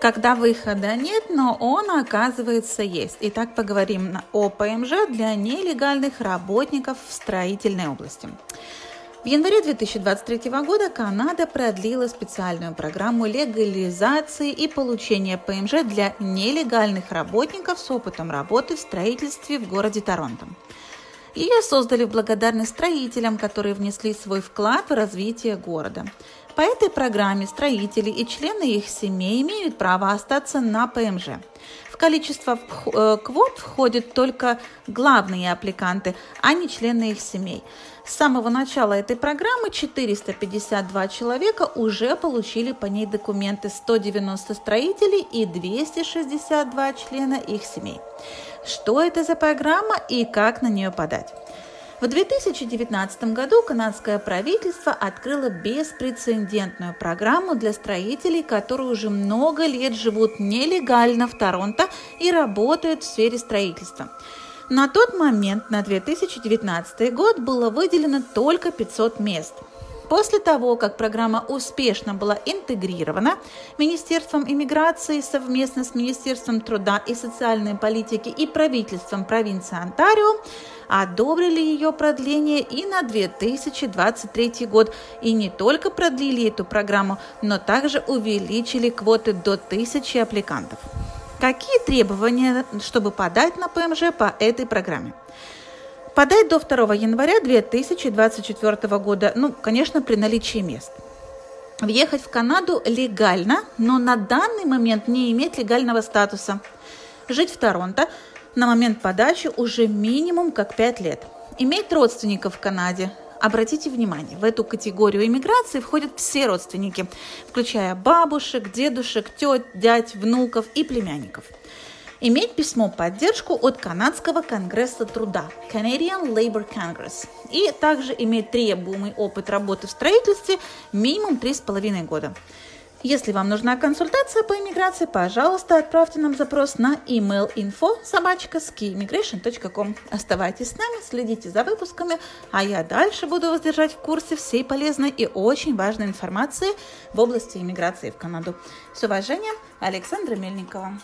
когда выхода нет, но он, оказывается, есть. Итак, поговорим о ПМЖ для нелегальных работников в строительной области. В январе 2023 года Канада продлила специальную программу легализации и получения ПМЖ для нелегальных работников с опытом работы в строительстве в городе Торонто. Ее создали в благодарность строителям, которые внесли свой вклад в развитие города. По этой программе строители и члены их семей имеют право остаться на ПМЖ. В количество э, квот входят только главные аппликанты, а не члены их семей. С самого начала этой программы 452 человека уже получили по ней документы, 190 строителей и 262 члена их семей. Что это за программа и как на нее подать? В 2019 году канадское правительство открыло беспрецедентную программу для строителей, которые уже много лет живут нелегально в Торонто и работают в сфере строительства. На тот момент, на 2019 год, было выделено только 500 мест – После того, как программа успешно была интегрирована Министерством иммиграции совместно с Министерством труда и социальной политики и правительством провинции Онтарио, одобрили ее продление и на 2023 год. И не только продлили эту программу, но также увеличили квоты до 1000 аппликантов. Какие требования, чтобы подать на ПМЖ по этой программе? Подать до 2 января 2024 года, ну, конечно, при наличии мест. Въехать в Канаду легально, но на данный момент не иметь легального статуса. Жить в Торонто на момент подачи уже минимум как 5 лет. Иметь родственников в Канаде. Обратите внимание, в эту категорию иммиграции входят все родственники, включая бабушек, дедушек, тет, дядь, внуков и племянников иметь письмо поддержку от Канадского конгресса труда Canadian Labour Congress и также иметь требуемый опыт работы в строительстве минимум 3,5 года. Если вам нужна консультация по иммиграции, пожалуйста, отправьте нам запрос на email info собачка Оставайтесь с нами, следите за выпусками, а я дальше буду вас держать в курсе всей полезной и очень важной информации в области иммиграции в Канаду. С уважением, Александра Мельникова.